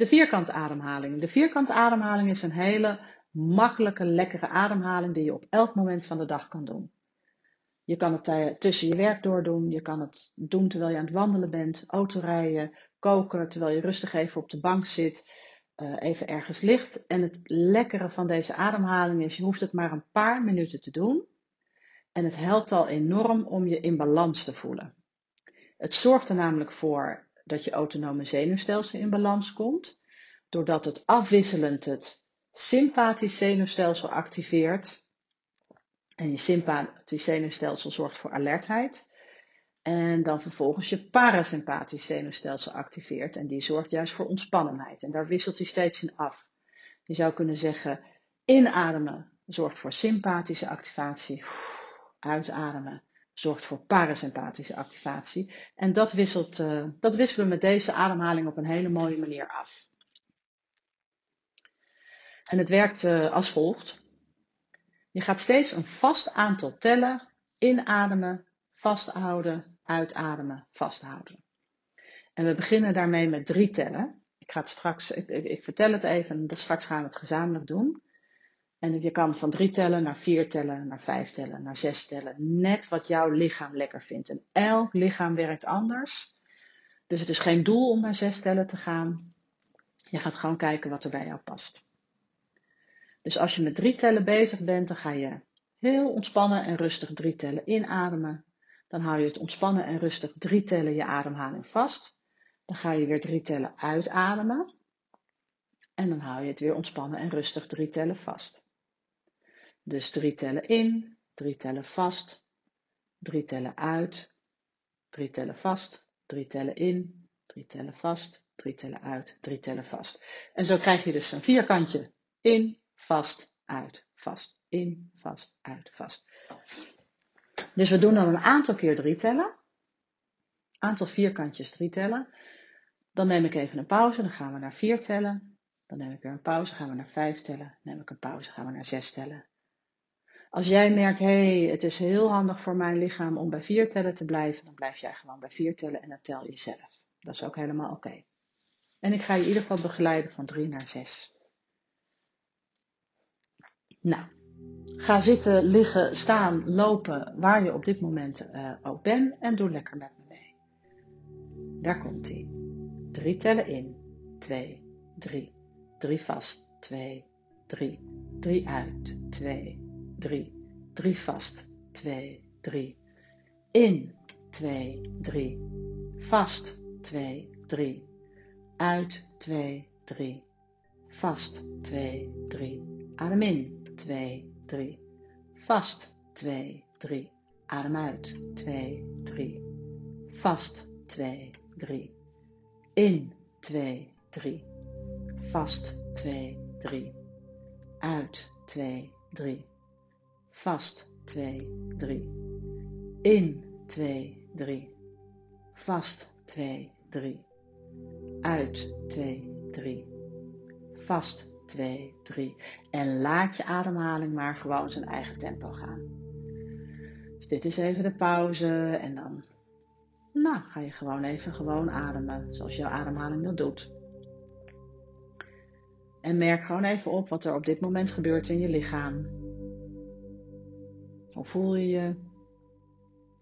De vierkante ademhaling. De vierkante ademhaling is een hele makkelijke, lekkere ademhaling die je op elk moment van de dag kan doen. Je kan het tussen je werk door doen. Je kan het doen terwijl je aan het wandelen bent, autorijden, koken, terwijl je rustig even op de bank zit, uh, even ergens ligt. En het lekkere van deze ademhaling is, je hoeft het maar een paar minuten te doen. En het helpt al enorm om je in balans te voelen. Het zorgt er namelijk voor dat je autonome zenuwstelsel in balans komt, doordat het afwisselend het sympathisch zenuwstelsel activeert. En je sympathisch zenuwstelsel zorgt voor alertheid. En dan vervolgens je parasympathisch zenuwstelsel activeert. En die zorgt juist voor ontspannenheid. En daar wisselt hij steeds in af. Je zou kunnen zeggen: inademen zorgt voor sympathische activatie. Uitademen zorgt voor parasympathische activatie. En dat, wisselt, uh, dat wisselen we met deze ademhaling op een hele mooie manier af. En het werkt uh, als volgt. Je gaat steeds een vast aantal tellen inademen, vasthouden, uitademen, vasthouden. En we beginnen daarmee met drie tellen. Ik ga het straks, ik, ik, vertel het even en straks gaan we het gezamenlijk doen. En je kan van drie tellen naar vier tellen, naar vijf tellen, naar zes tellen. Net wat jouw lichaam lekker vindt. En elk lichaam werkt anders. Dus het is geen doel om naar zes tellen te gaan. Je gaat gewoon kijken wat er bij jou past. Dus als je met drie tellen bezig bent, dan ga je heel ontspannen en rustig drie tellen inademen. Dan hou je het ontspannen en rustig drie tellen je ademhaling vast. Dan ga je weer drie tellen uitademen. En dan hou je het weer ontspannen en rustig drie tellen vast. Dus drie tellen in, drie tellen vast, drie tellen uit, drie tellen vast, drie tellen in, drie tellen vast, drie tellen uit, drie tellen vast. En zo krijg je dus een vierkantje in, vast, uit, vast, in, vast, uit, vast. Dus we doen dan een aantal keer drie tellen. Aantal vierkantjes drie tellen. Dan neem ik even een pauze, dan gaan we naar vier tellen. Dan neem ik weer een pauze, gaan we naar vijf tellen. Dan neem ik een pauze, gaan we naar zes tellen. Als jij merkt, hé, hey, het is heel handig voor mijn lichaam om bij vier tellen te blijven, dan blijf jij gewoon bij vier tellen en dan tel je zelf. Dat is ook helemaal oké. En ik ga je in ieder geval begeleiden van drie naar zes. Nou, ga zitten, liggen, staan, lopen, waar je op dit moment uh, ook bent en doe lekker met me mee. Daar komt hij. Drie tellen in. Twee, drie. Drie vast. Twee, drie. Drie uit. Twee, drie. Drie vast. Twee, drie. In. Twee, drie. Vast. Twee, drie. Uit. Twee, drie. Vast. Twee, drie. Adem in. 2, 3. Vast, 2, 3. Adem uit, 2, 3. Vast, 2, 3. In, 2, 3. Vast, 2, 3. Uit, 2, 3. Vast, 2, 3. In, 2, 3. Vast, 2, 3. Uit, 2, 3. Vast, 2, 3. En laat je ademhaling maar gewoon zijn eigen tempo gaan. Dus dit is even de pauze en dan nou, ga je gewoon even gewoon ademen zoals jouw ademhaling dat doet. En merk gewoon even op wat er op dit moment gebeurt in je lichaam. Hoe voel je je?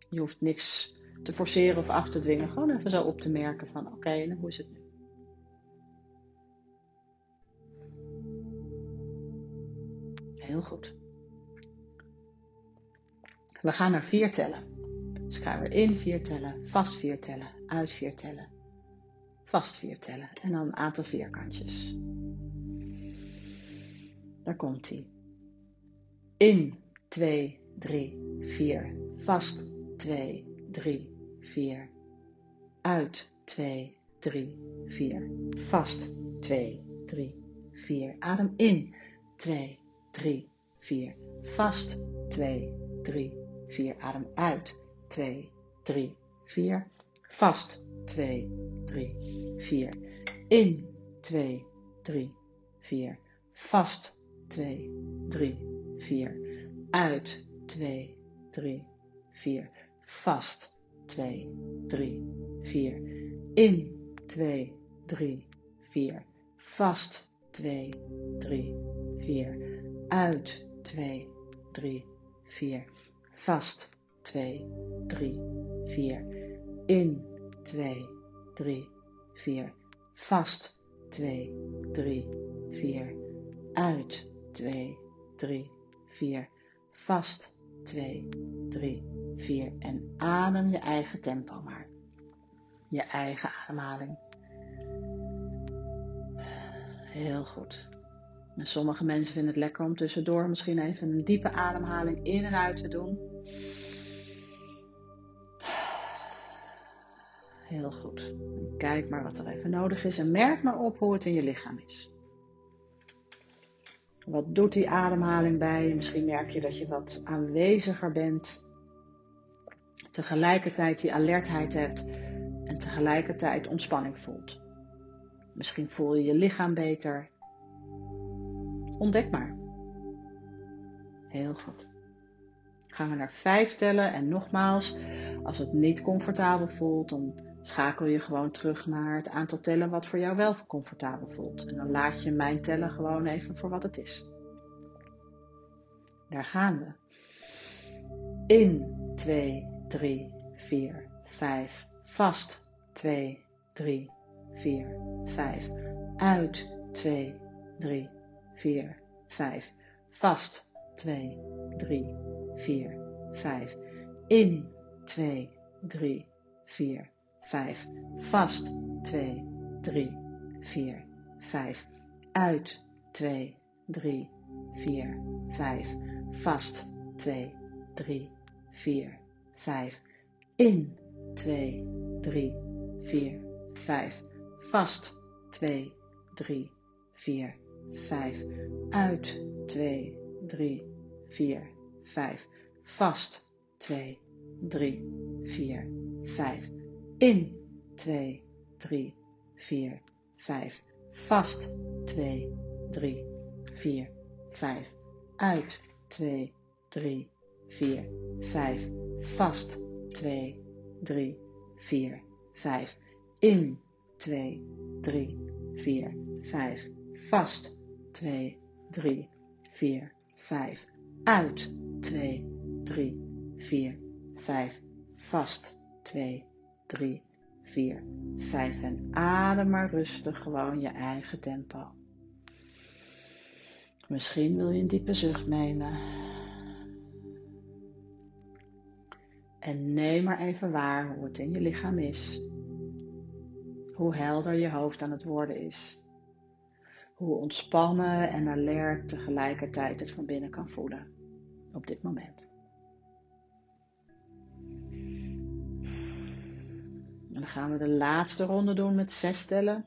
Je hoeft niks te forceren of af te dwingen. Gewoon even zo op te merken van oké, okay, hoe is het nu? Heel goed. We gaan naar vier tellen. Dus gaan we in vier tellen, vast vier tellen, uit vier tellen, vast vier tellen. En dan een aantal vierkantjes. Daar komt hij. In 2, 3, 4. Vast 2, 3, 4. Uit 2, 3, 4. Vast 2, 3, 4. Adem in 2, 3, 4. Vast 2, 3, 4. Adem uit 2, 3, 4. Vast 2, 3, 4. In 2, 3, 4. Vast 2, 3, 4. Uit 2, 3, 4. Vast 2, 3, 4. In 2, 3, 4. Vast. 2, 3, 4. Uit. 2, 3, 4. Vast. 2, 3, 4. In. 2, 3, 4. Vast. 2, 3, 4. Uit. 2, 3, 4. Vast. 2, 3, 4. En adem je eigen tempo maar. Je eigen ademhaling. Heel goed. En sommige mensen vinden het lekker om tussendoor misschien even een diepe ademhaling in en uit te doen. Heel goed. kijk maar wat er even nodig is en merk maar op hoe het in je lichaam is. Wat doet die ademhaling bij je? Misschien merk je dat je wat aanweziger bent. Tegelijkertijd die alertheid hebt en tegelijkertijd ontspanning voelt. Misschien voel je je lichaam beter. Ontdek maar. Heel goed. Gaan we naar vijf tellen en nogmaals, als het niet comfortabel voelt, dan schakel je gewoon terug naar het aantal tellen wat voor jou wel comfortabel voelt. En dan laat je mijn tellen gewoon even voor wat het is. Daar gaan we. In 2, 3, 4, 5. Vast 2, 3, 4, 5. Uit 2, 3, 4, 5. Vast 2, 3, 4, 5. In 2, 3, 4, 5. Vast. 2, 3, 4, 5. Uit. 2, 3, 4, 5. Vast. 2, 3, 4, 5. In. 2, 3, 4, 5. Vast. 2, 3, 4, 5. Uit. 2, 3, 4, 5. Vast. 2, 3, 4, 5. In 2, 3, 4, 5. Vast 2, 3, 4, 5. Uit 2, 3, 4, 5. Vast 2, 3, 4, 5. In 2, 3, 4, 5. Vast 2, 3, 4, 5. Uit 2, 3, 4, 5. Vast 2, 3, 4, 5. En adem maar rustig gewoon je eigen tempo. Misschien wil je een diepe zucht nemen. En neem maar even waar hoe het in je lichaam is. Hoe helder je hoofd aan het worden is. Hoe ontspannen en alert tegelijkertijd het van binnen kan voelen op dit moment. En dan gaan we de laatste ronde doen met zes tellen.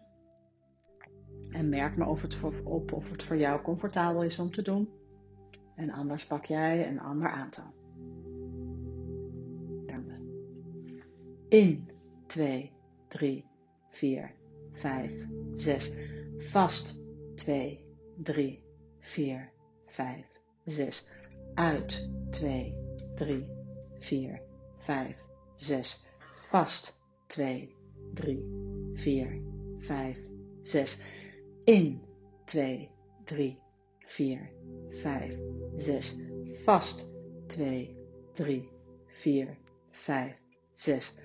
En merk maar of het voor, op of het voor jou comfortabel is om te doen. En anders pak jij een ander aantal. In 2, 3, 4, 5, 6. Vast 2, 3, 4, 5, 6. Uit 2, 3, 4, 5, 6. Vast 2, 3, 4, 5, 6 in 2, 3, 4, 5, 6. Vast 2, 3, 4, 5, 6.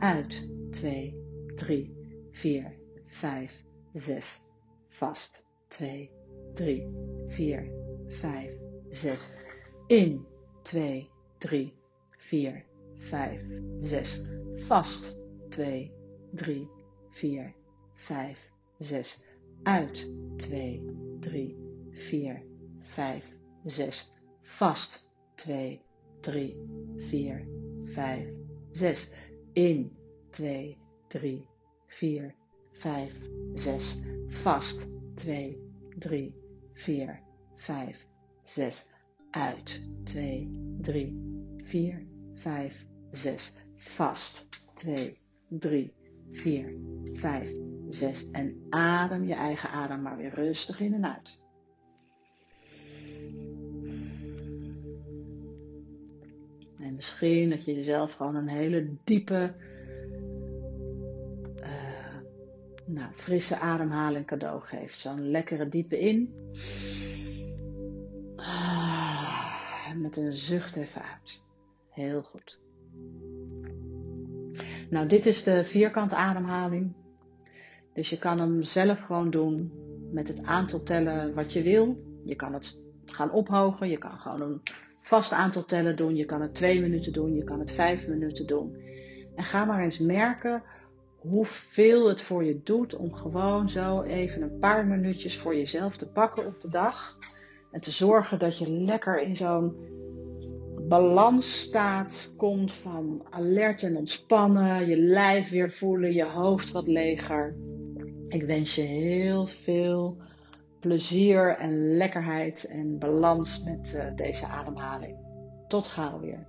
Uit 2, 3, 4, 5, 6. Vast 2, 3, 4, 5, 6. In 2, 3, 4, 5, 6. Vast 2, 3, 4, 5, 6 uit 2, 3, 4, 5, 6. Vast 2, 3, 4, 5, 6. In 2, 3, 4, 5, 6. Vast 2, 3, 4, 5, 6. Uit 2, 3, 4, 5, 6. Vast 2, 3, 4, 5, 6. En adem je eigen adem maar weer rustig in en uit. En misschien dat je jezelf gewoon een hele diepe, uh, nou, frisse ademhaling cadeau geeft. Zo'n lekkere diepe in. Ah, met een zucht even uit. Heel goed. Nou, dit is de vierkante ademhaling. Dus je kan hem zelf gewoon doen met het aantal tellen wat je wil. Je kan het gaan ophogen. Je kan gewoon een vast aantal tellen doen. Je kan het twee minuten doen. Je kan het vijf minuten doen. En ga maar eens merken hoeveel het voor je doet om gewoon zo even een paar minuutjes voor jezelf te pakken op de dag. En te zorgen dat je lekker in zo'n balansstaat komt van alert en ontspannen. Je lijf weer voelen, je hoofd wat leger. Ik wens je heel veel plezier en lekkerheid en balans met uh, deze ademhaling. Tot gauw weer.